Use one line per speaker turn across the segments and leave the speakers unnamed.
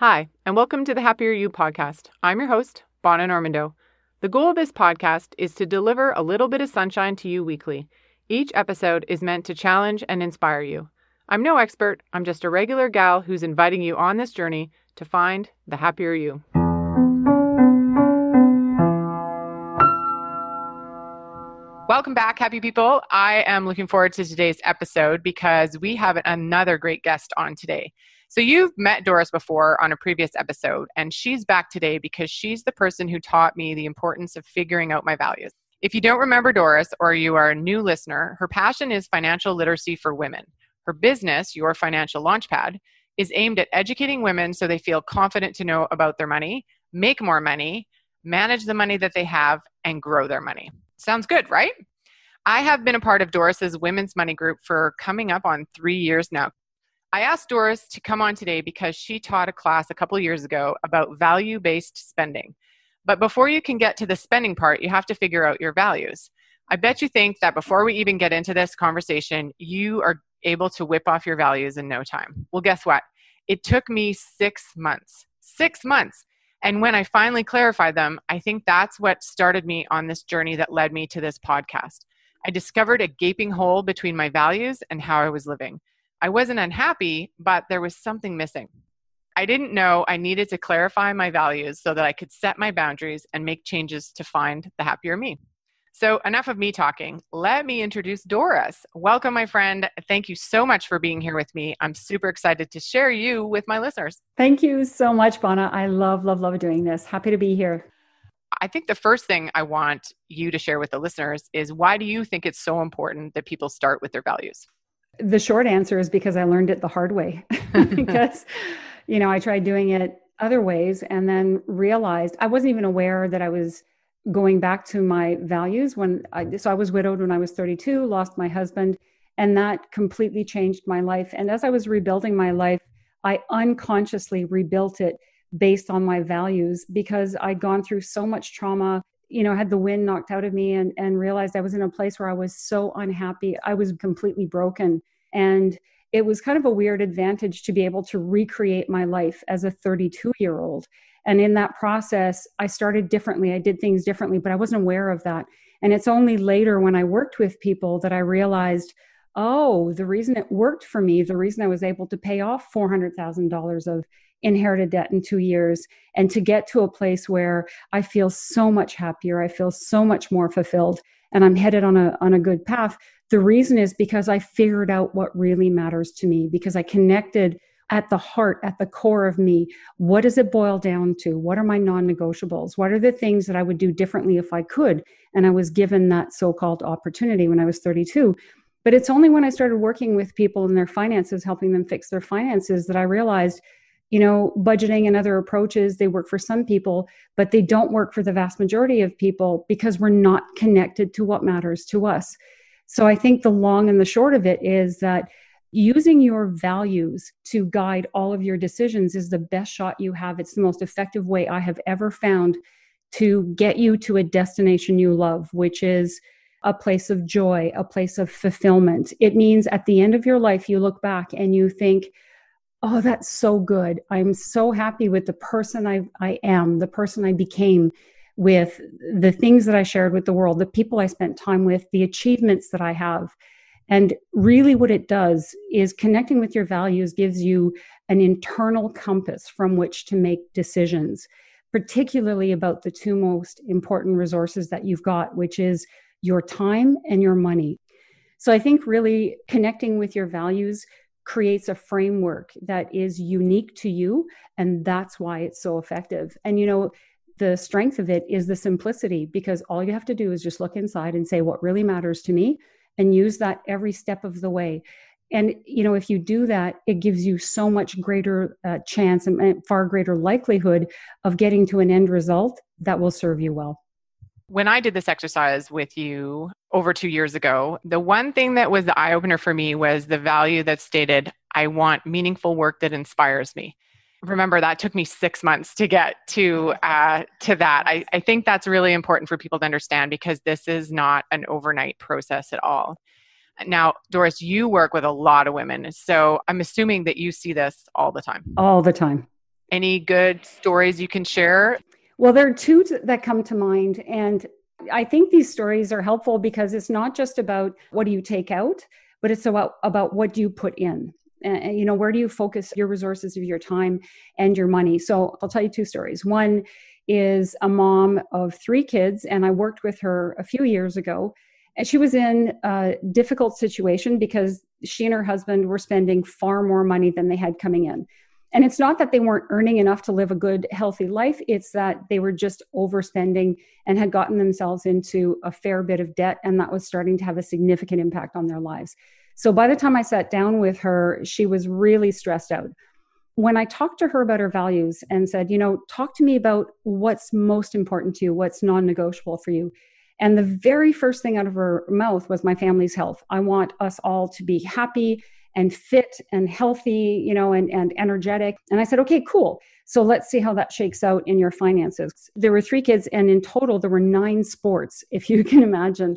Hi, and welcome to the Happier You podcast. I'm your host, Bonna Normando. The goal of this podcast is to deliver a little bit of sunshine to you weekly. Each episode is meant to challenge and inspire you. I'm no expert, I'm just a regular gal who's inviting you on this journey to find the happier you. Welcome back, happy people. I am looking forward to today's episode because we have another great guest on today. So you've met Doris before on a previous episode, and she's back today because she's the person who taught me the importance of figuring out my values. If you don't remember Doris or you are a new listener, her passion is financial literacy for women. Her business, Your Financial Launchpad, is aimed at educating women so they feel confident to know about their money, make more money, manage the money that they have, and grow their money. Sounds good, right? I have been a part of Doris's Women's Money Group for coming up on three years now. I asked Doris to come on today because she taught a class a couple years ago about value based spending. But before you can get to the spending part, you have to figure out your values. I bet you think that before we even get into this conversation, you are able to whip off your values in no time. Well, guess what? It took me six months. Six months. And when I finally clarified them, I think that's what started me on this journey that led me to this podcast. I discovered a gaping hole between my values and how I was living. I wasn't unhappy, but there was something missing. I didn't know I needed to clarify my values so that I could set my boundaries and make changes to find the happier me. So, enough of me talking. Let me introduce Doris. Welcome, my friend. Thank you so much for being here with me. I'm super excited to share you with my listeners.
Thank you so much, Bonna. I love, love, love doing this. Happy to be here.
I think the first thing I want you to share with the listeners is why do you think it's so important that people start with their values?
The short answer is because I learned it the hard way. because, you know, I tried doing it other ways and then realized I wasn't even aware that I was going back to my values when I, so I was widowed when I was 32, lost my husband, and that completely changed my life. And as I was rebuilding my life, I unconsciously rebuilt it based on my values because I'd gone through so much trauma, you know, had the wind knocked out of me and, and realized I was in a place where I was so unhappy. I was completely broken. And it was kind of a weird advantage to be able to recreate my life as a 32 year old. And in that process, I started differently. I did things differently, but I wasn't aware of that. And it's only later when I worked with people that I realized, oh, the reason it worked for me, the reason I was able to pay off $400,000 of inherited debt in two years and to get to a place where I feel so much happier, I feel so much more fulfilled, and I'm headed on a, on a good path. The reason is because I figured out what really matters to me, because I connected at the heart, at the core of me, what does it boil down to? What are my non negotiables? What are the things that I would do differently if I could? And I was given that so called opportunity when I was 32. But it's only when I started working with people in their finances, helping them fix their finances, that I realized you know budgeting and other approaches they work for some people but they don't work for the vast majority of people because we're not connected to what matters to us. So i think the long and the short of it is that using your values to guide all of your decisions is the best shot you have. It's the most effective way i have ever found to get you to a destination you love which is a place of joy a place of fulfillment. It means at the end of your life you look back and you think oh, that's so good. I'm so happy with the person I, I am, the person I became, with the things that I shared with the world, the people I spent time with, the achievements that I have. And really, what it does is connecting with your values gives you an internal compass from which to make decisions, particularly about the two most important resources that you've got, which is your time and your money. So I think really connecting with your values creates a framework that is unique to you and that's why it's so effective. And you know the strength of it is the simplicity because all you have to do is just look inside and say what really matters to me? and use that every step of the way. And you know if you do that it gives you so much greater uh, chance and far greater likelihood of getting to an end result that will serve you well.
When I did this exercise with you over two years ago, the one thing that was the eye opener for me was the value that stated, I want meaningful work that inspires me. Remember that took me six months to get to uh, to that. I, I think that's really important for people to understand because this is not an overnight process at all. Now, Doris, you work with a lot of women, so I'm assuming that you see this all the time.
All the time
Any good stories you can share?
Well, there are two that come to mind. And I think these stories are helpful because it's not just about what do you take out, but it's about, about what do you put in. And, you know, where do you focus your resources of your time and your money? So I'll tell you two stories. One is a mom of three kids, and I worked with her a few years ago. And she was in a difficult situation because she and her husband were spending far more money than they had coming in. And it's not that they weren't earning enough to live a good, healthy life, it's that they were just overspending and had gotten themselves into a fair bit of debt, and that was starting to have a significant impact on their lives. So by the time I sat down with her, she was really stressed out. When I talked to her about her values and said, you know, talk to me about what's most important to you, what's non negotiable for you. And the very first thing out of her mouth was my family's health. I want us all to be happy and fit and healthy, you know, and, and energetic. And I said, okay, cool. So let's see how that shakes out in your finances. There were three kids, and in total, there were nine sports, if you can imagine.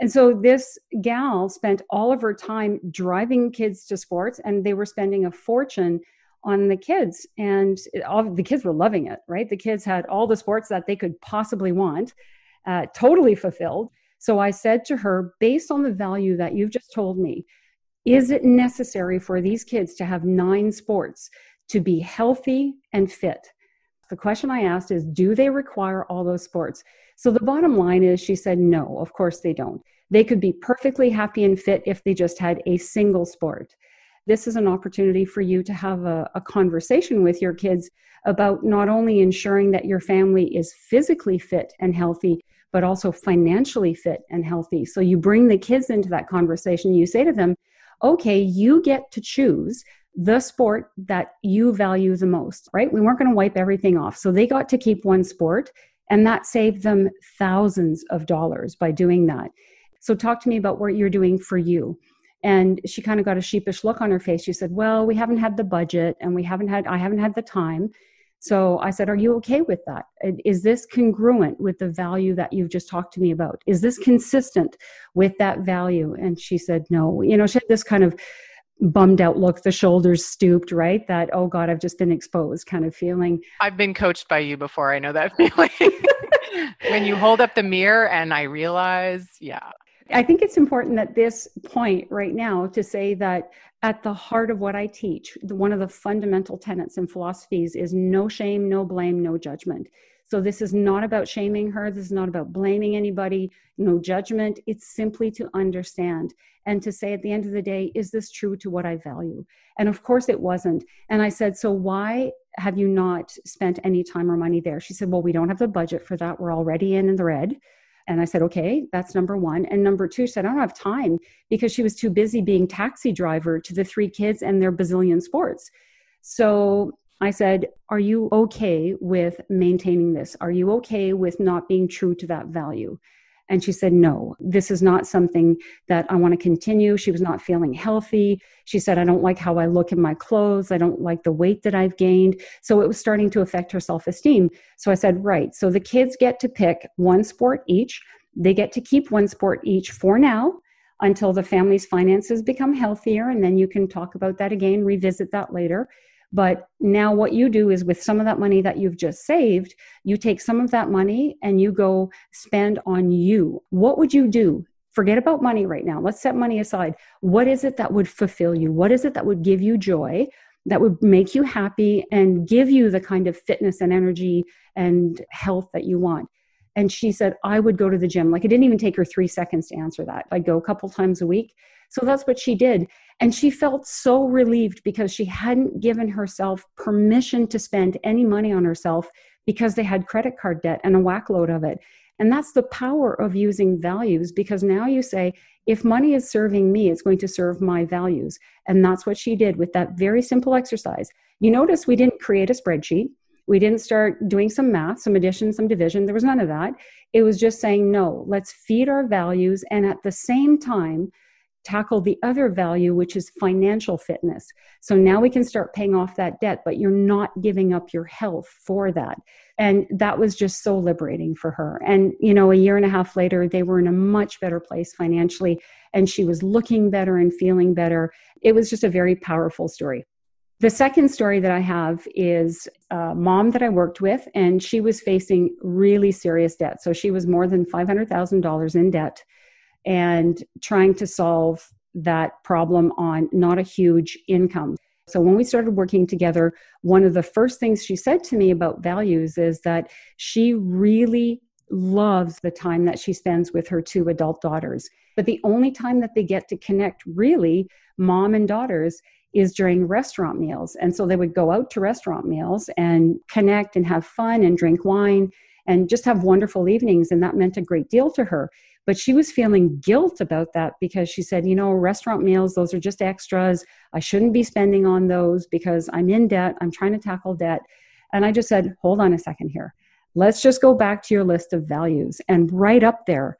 And so this gal spent all of her time driving kids to sports, and they were spending a fortune on the kids. And all the kids were loving it, right? The kids had all the sports that they could possibly want, uh, totally fulfilled. So I said to her, based on the value that you've just told me, is it necessary for these kids to have nine sports to be healthy and fit? The question I asked is Do they require all those sports? So the bottom line is she said, No, of course they don't. They could be perfectly happy and fit if they just had a single sport. This is an opportunity for you to have a, a conversation with your kids about not only ensuring that your family is physically fit and healthy, but also financially fit and healthy. So you bring the kids into that conversation. You say to them, okay, you get to choose the sport that you value the most, right? We weren't going to wipe everything off. So they got to keep one sport, and that saved them thousands of dollars by doing that. So, talk to me about what you're doing for you. And she kind of got a sheepish look on her face. She said, Well, we haven't had the budget, and we haven't had, I haven't had the time. So I said, Are you okay with that? Is this congruent with the value that you've just talked to me about? Is this consistent with that value? And she said, No. You know, she had this kind of bummed out look, the shoulders stooped, right? That, oh God, I've just been exposed kind of feeling.
I've been coached by you before. I know that feeling. when you hold up the mirror and I realize, yeah.
I think it's important at this point right now to say that at the heart of what I teach, one of the fundamental tenets and philosophies is no shame, no blame, no judgment. So this is not about shaming her. This is not about blaming anybody, no judgment. It's simply to understand and to say at the end of the day, is this true to what I value? And of course it wasn't. And I said, so why have you not spent any time or money there? She said, well, we don't have the budget for that. We're already in, the red. And I said, okay, that's number one. And number two, said, I don't have time because she was too busy being taxi driver to the three kids and their bazillion sports. So I said, Are you okay with maintaining this? Are you okay with not being true to that value? And she said, No, this is not something that I want to continue. She was not feeling healthy. She said, I don't like how I look in my clothes. I don't like the weight that I've gained. So it was starting to affect her self esteem. So I said, Right. So the kids get to pick one sport each. They get to keep one sport each for now until the family's finances become healthier. And then you can talk about that again, revisit that later. But now, what you do is with some of that money that you've just saved, you take some of that money and you go spend on you. What would you do? Forget about money right now. Let's set money aside. What is it that would fulfill you? What is it that would give you joy? That would make you happy and give you the kind of fitness and energy and health that you want. And she said, I would go to the gym. Like it didn't even take her three seconds to answer that. I'd go a couple times a week. So that's what she did. And she felt so relieved because she hadn't given herself permission to spend any money on herself because they had credit card debt and a whack load of it. And that's the power of using values because now you say, if money is serving me, it's going to serve my values. And that's what she did with that very simple exercise. You notice we didn't create a spreadsheet. We didn't start doing some math, some addition, some division. There was none of that. It was just saying, no, let's feed our values. And at the same time, tackle the other value, which is financial fitness. So now we can start paying off that debt, but you're not giving up your health for that. And that was just so liberating for her. And, you know, a year and a half later, they were in a much better place financially, and she was looking better and feeling better. It was just a very powerful story. The second story that I have is a mom that I worked with, and she was facing really serious debt. So she was more than $500,000 in debt and trying to solve that problem on not a huge income. So when we started working together, one of the first things she said to me about values is that she really loves the time that she spends with her two adult daughters. But the only time that they get to connect, really, mom and daughters, is during restaurant meals. And so they would go out to restaurant meals and connect and have fun and drink wine and just have wonderful evenings. And that meant a great deal to her. But she was feeling guilt about that because she said, you know, restaurant meals, those are just extras. I shouldn't be spending on those because I'm in debt. I'm trying to tackle debt. And I just said, hold on a second here. Let's just go back to your list of values. And right up there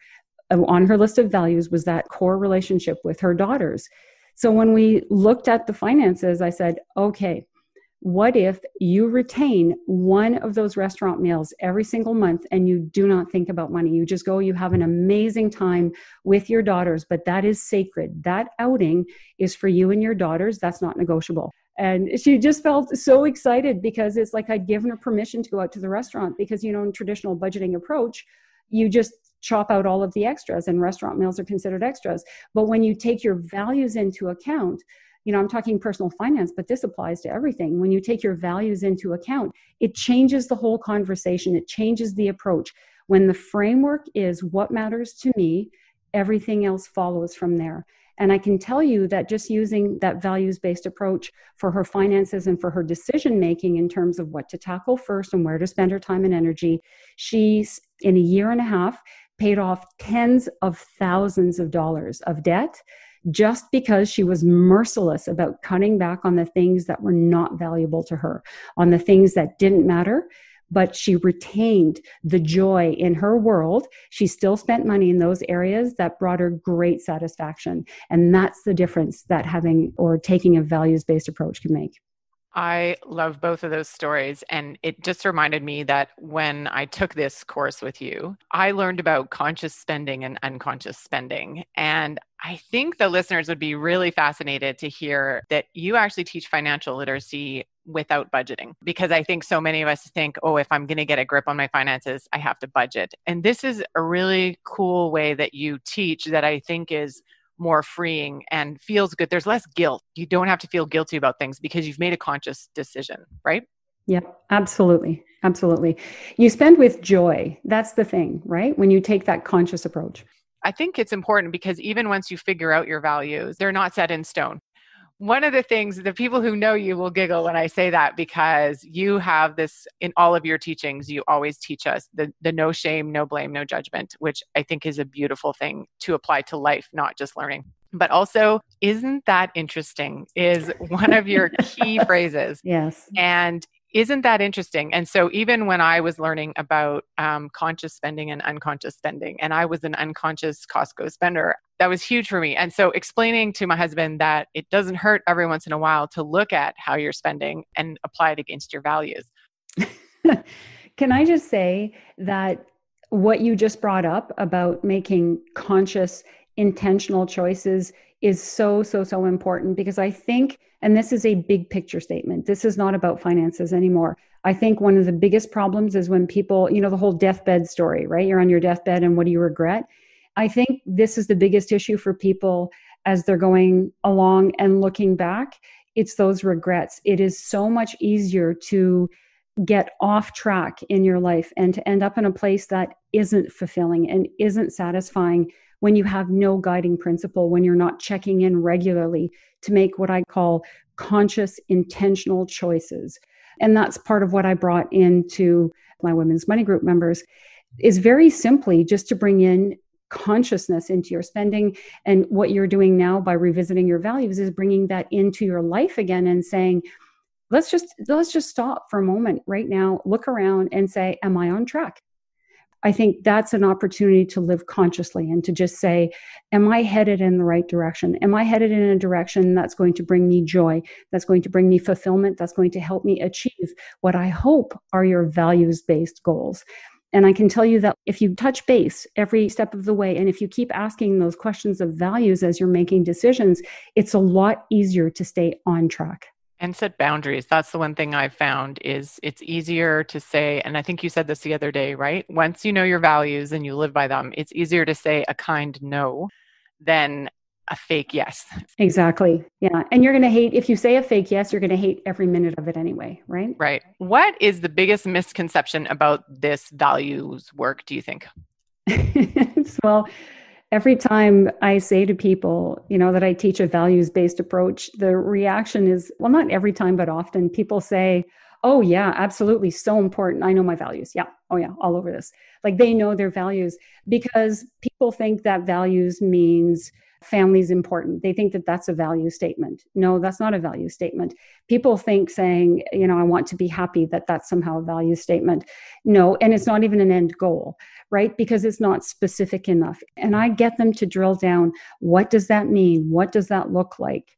uh, on her list of values was that core relationship with her daughters. So when we looked at the finances, I said, okay, what if you retain one of those restaurant meals every single month and you do not think about money? You just go, you have an amazing time with your daughters, but that is sacred. That outing is for you and your daughters. That's not negotiable. And she just felt so excited because it's like I'd given her permission to go out to the restaurant because, you know, in traditional budgeting approach, you just chop out all of the extras and restaurant meals are considered extras. But when you take your values into account, you know i'm talking personal finance but this applies to everything. When you take your values into account it changes the whole conversation. It changes the approach. When the framework is what matters to me everything else follows from there. And I can tell you that just using that values based approach for her finances and for her decision making in terms of what to tackle first and where to spend her time and energy, she's in a year and a half paid off tens of thousands of dollars of debt just because she was merciless about cutting back on the things that were not valuable to her, on the things that didn't matter. But she retained the joy in her world. She still spent money in those areas that brought her great satisfaction. And that's the difference that having or taking a values based approach can make.
I love both of those stories. And it just reminded me that when I took this course with you, I learned about conscious spending and unconscious spending. And I think the listeners would be really fascinated to hear that you actually teach financial literacy without budgeting because I think so many of us think, oh, if I'm going to get a grip on my finances, I have to budget. And this is a really cool way that you teach that I think is more freeing and feels good. There's less guilt. You don't have to feel guilty about things because you've made a conscious decision, right?
Yeah, absolutely. Absolutely. You spend with joy. That's the thing, right? When you take that conscious approach.
I think it's important because even once you figure out your values, they're not set in stone one of the things the people who know you will giggle when I say that because you have this in all of your teachings. You always teach us the, the no shame, no blame, no judgment, which I think is a beautiful thing to apply to life, not just learning. But also, isn't that interesting? Is one of your key phrases.
Yes.
And isn't that interesting? And so, even when I was learning about um, conscious spending and unconscious spending, and I was an unconscious Costco spender, that was huge for me. And so, explaining to my husband that it doesn't hurt every once in a while to look at how you're spending and apply it against your values.
Can I just say that what you just brought up about making conscious, intentional choices is so, so, so important because I think and this is a big picture statement. This is not about finances anymore. I think one of the biggest problems is when people, you know, the whole deathbed story, right? You're on your deathbed and what do you regret? I think this is the biggest issue for people as they're going along and looking back. It's those regrets. It is so much easier to get off track in your life and to end up in a place that isn't fulfilling and isn't satisfying when you have no guiding principle, when you're not checking in regularly to make what I call conscious, intentional choices. And that's part of what I brought into my women's money group members is very simply just to bring in consciousness into your spending and what you're doing now by revisiting your values is bringing that into your life again and saying let's just let's just stop for a moment right now look around and say am i on track I think that's an opportunity to live consciously and to just say, Am I headed in the right direction? Am I headed in a direction that's going to bring me joy, that's going to bring me fulfillment, that's going to help me achieve what I hope are your values based goals? And I can tell you that if you touch base every step of the way, and if you keep asking those questions of values as you're making decisions, it's a lot easier to stay on track.
and set boundaries that's the one thing i've found is it's easier to say and i think you said this the other day right once you know your values and you live by them it's easier to say a kind no than a fake yes
exactly yeah and you're going to hate if you say a fake yes you're going to hate every minute of it anyway right
right what is the biggest misconception about this values work do you think
well every time I say to people, you know, that I teach a values based approach, the reaction is, well, not every time, but often people say, oh, yeah, absolutely, so important. I know my values. Yeah. Oh, yeah, all over this. Like they know their values because people think that values means family is important. They think that that's a value statement. No, that's not a value statement. People think saying, you know, I want to be happy that that's somehow a value statement. No, and it's not even an end goal, right? Because it's not specific enough. And I get them to drill down what does that mean? What does that look like?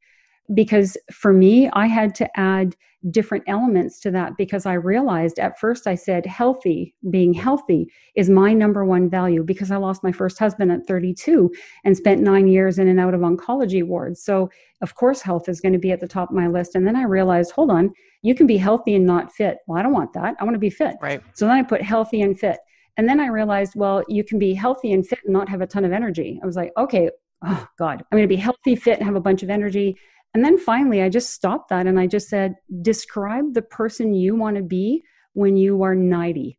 Because for me, I had to add different elements to that because I realized at first I said healthy, being healthy is my number one value because I lost my first husband at 32 and spent nine years in and out of oncology wards. So, of course, health is going to be at the top of my list. And then I realized, hold on, you can be healthy and not fit. Well, I don't want that. I want to be fit.
Right.
So then I put healthy and fit. And then I realized, well, you can be healthy and fit and not have a ton of energy. I was like, okay, oh God, I'm going to be healthy, fit, and have a bunch of energy and then finally, I just stopped that and I just said, describe the person you want to be when you are 90.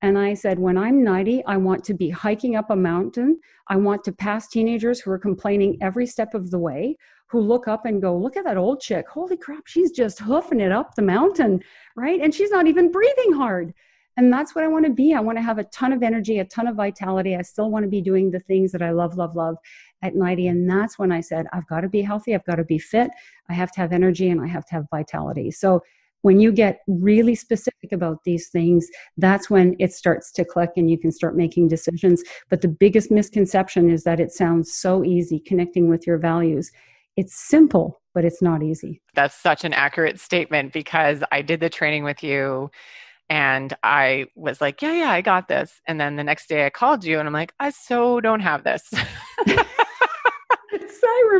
And I said, when I'm 90, I want to be hiking up a mountain. I want to pass teenagers who are complaining every step of the way, who look up and go, look at that old chick. Holy crap, she's just hoofing it up the mountain, right? And she's not even breathing hard. And that's what I want to be. I want to have a ton of energy, a ton of vitality. I still want to be doing the things that I love, love, love at 90. And that's when I said, I've got to be healthy, I've got to be fit, I have to have energy, and I have to have vitality. So when you get really specific about these things, that's when it starts to click and you can start making decisions. But the biggest misconception is that it sounds so easy connecting with your values. It's simple, but it's not easy.
That's such an accurate statement because I did the training with you and I was like, yeah, yeah, I got this. And then the next day I called you and I'm like, I so don't have this.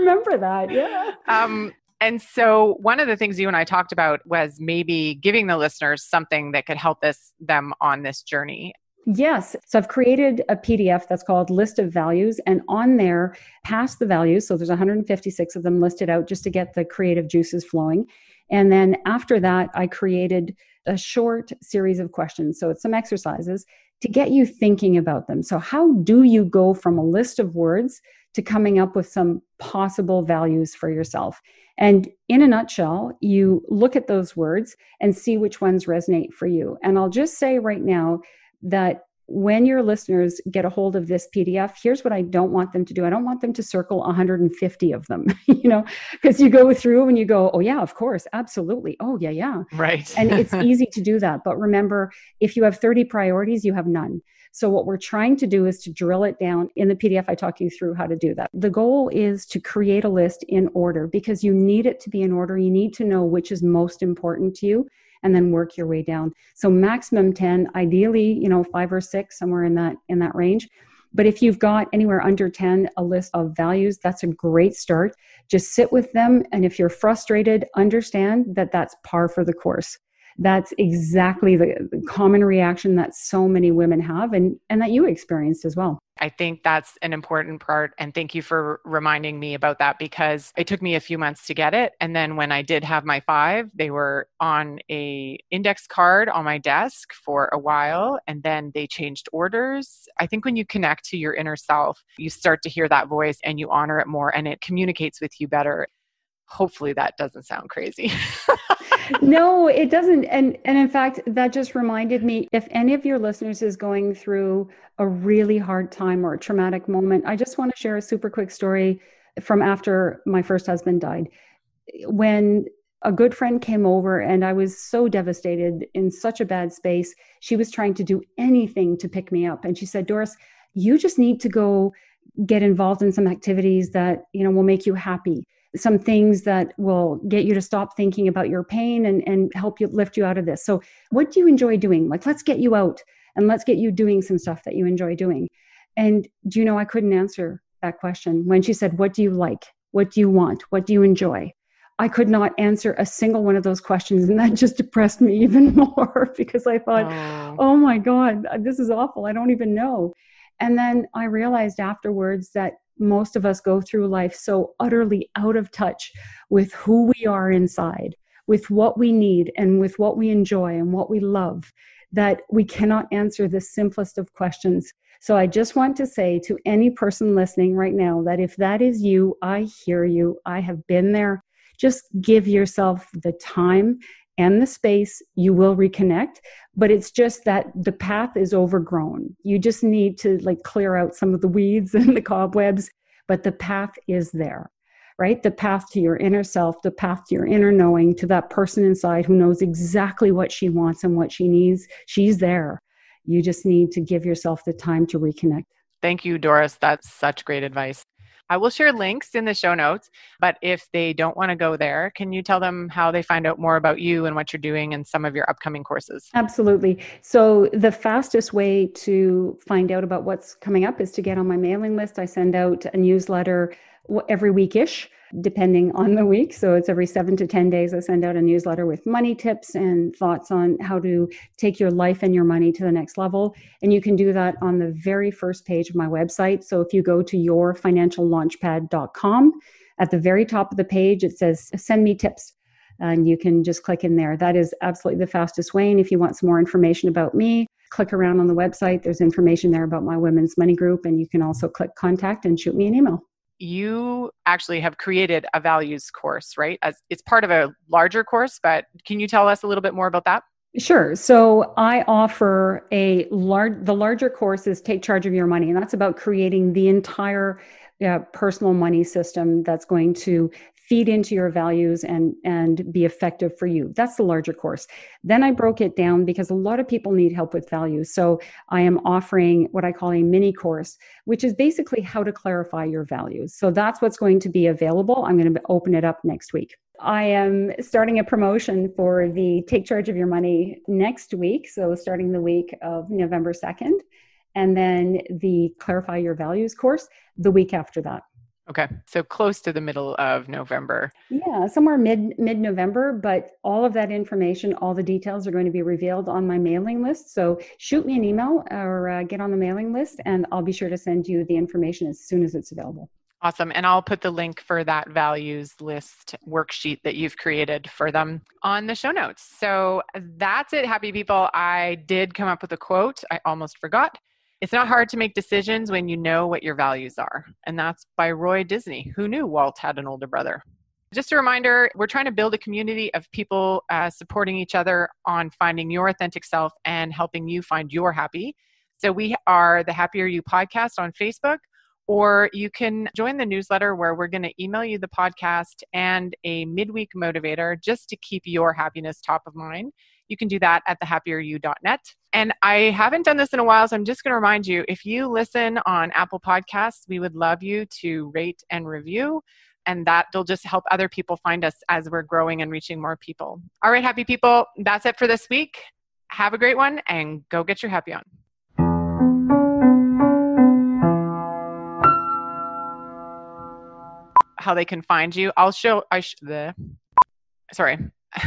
I remember that. Yeah.
Um, and so one of the things you and I talked about was maybe giving the listeners something that could help this them on this journey.
Yes. So I've created a PDF that's called List of Values, and on there, past the values, so there's 156 of them listed out just to get the creative juices flowing. And then after that, I created a short series of questions. So it's some exercises to get you thinking about them. So, how do you go from a list of words to coming up with some possible values for yourself? And in a nutshell, you look at those words and see which ones resonate for you. And I'll just say right now that when your listeners get a hold of this PDF, here's what I don't want them to do. I don't want them to circle 150 of them, you know, because you go through and you go, oh, yeah, of course, absolutely. Oh, yeah, yeah.
Right.
and it's easy to do that. But remember, if you have 30 priorities, you have none. So, what we're trying to do is to drill it down. In the PDF, I talk you through how to do that. The goal is to create a list in order because you need it to be in order. You need to know which is most important to you and then work your way down. So maximum 10, ideally, you know, five or six, somewhere in that in that range. But if you've got anywhere under 10, a list of values, that's a great start. Just sit with them. And if you're frustrated, understand that that's par for the course. That's exactly the, common reaction that so many women have and, and that you experienced as well.
I think that's an important part. And thank you for reminding me about that because it took me a few months to get it. And then when I did have my five, they were on a index card on my desk for a while. And then they changed orders. I think when you connect to your inner self, you start to hear that voice and you honor it more and it communicates with you better. Hopefully that doesn't sound crazy.
no, it doesn't. And and in fact, that just reminded me if any of your listeners is going through a really hard time or a traumatic moment, I just want to share a super quick story from after my first husband died. When a good friend came over and I was so devastated in such a bad space, she was trying to do anything to pick me up and she said, "Doris, you just need to go get involved in some activities that, you know, will make you happy." Some things that will get you to stop thinking about your pain and, and help you lift you out of this. So, what do you enjoy doing? Like, let's get you out and let's get you doing some stuff that you enjoy doing. And do you know, I couldn't answer that question when she said, What do you like? What do you want? What do you enjoy? I could not answer a single one of those questions. And that just depressed me even more because I thought, oh. oh my God, this is awful. I don't even know. And then I realized afterwards that most of us go through life so utterly out of touch with who we are inside, with what we need, and with what we enjoy and what we love that we cannot answer the simplest of questions. So I just want to say to any person listening right now that if that is you, I hear you. I have been there. Just give yourself the time and the space. You will reconnect, but it's just that the path is overgrown. You just need to like clear out some of the weeds and the cobwebs, but the path is there right? The path to your inner self, the path to your inner knowing, to that person inside who knows exactly what she wants and what she needs. She's there. You just need to give yourself the time to reconnect.
Thank you, Doris. That's such great advice. I will share links in the show notes, but if they don't want to go there, can you tell them how they find out more about you and what you're doing and some of your upcoming courses?
Absolutely. So, the fastest way to find out about what's coming up is to get on my mailing list. I send out a newsletter every weekish depending on the week. So it's every seven to 10 days. I send out a newsletter with money tips and thoughts on how to take your life and your money to the next level. And you can do that on the very first page of my website. So if you go to yourfinanciallaunchpad.com, at the very top of the page, it says send me tips. And you can just click in there. That is absolutely the fastest way. And if you want some more information about me, click around on the website. There's information there about my women's money group. And you can also click contact and shoot me an email
you actually have created a values course, right? As it's part of a larger course, but can you tell us a little bit more about that?
Sure. So I offer a large the larger course is take charge of your money and that's about creating the entire uh, personal money system that's going to feed into your values and and be effective for you. That's the larger course. Then i broke it down because a lot of people need help with values. So i am offering what i call a mini course which is basically how to clarify your values. So that's what's going to be available. I'm going to open it up next week. I am starting a promotion for the Take Charge of Your Money next week. So, starting the week of November 2nd, and then the Clarify Your Values course the week after that.
Okay. So close to the middle of November.
Yeah, somewhere mid mid November, but all of that information, all the details are going to be revealed on my mailing list. So shoot me an email or uh, get on the mailing list and I'll be sure to send you the information as soon as it's available.
Awesome. And I'll put the link for that values list worksheet that you've created for them on the show notes. So that's it, happy people. I did come up with a quote. I almost forgot. It's not hard to make decisions when you know what your values are. And that's by Roy Disney, who knew Walt had an older brother. Just a reminder we're trying to build a community of people uh, supporting each other on finding your authentic self and helping you find your happy. So we are the Happier You podcast on Facebook, or you can join the newsletter where we're going to email you the podcast and a midweek motivator just to keep your happiness top of mind. You can do that at thehappier.you.net. And I haven't done this in a while, so I'm just going to remind you if you listen on Apple Podcasts, we would love you to rate and review. And that will just help other people find us as we're growing and reaching more people. All right, happy people, that's it for this week. Have a great one and go get your happy on. How they can find you. I'll show. I sh- the sorry.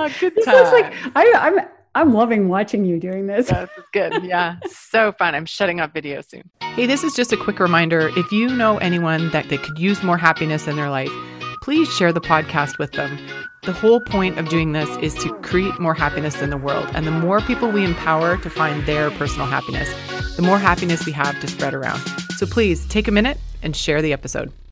oh, good time. This like I, I'm I'm loving watching you doing this.
This is good. Yeah, so fun. I'm shutting off video soon. Hey, this is just a quick reminder. If you know anyone that they could use more happiness in their life, please share the podcast with them. The whole point of doing this is to create more happiness in the world. And the more people we empower to find their personal happiness, the more happiness we have to spread around. So please take a minute and share the episode.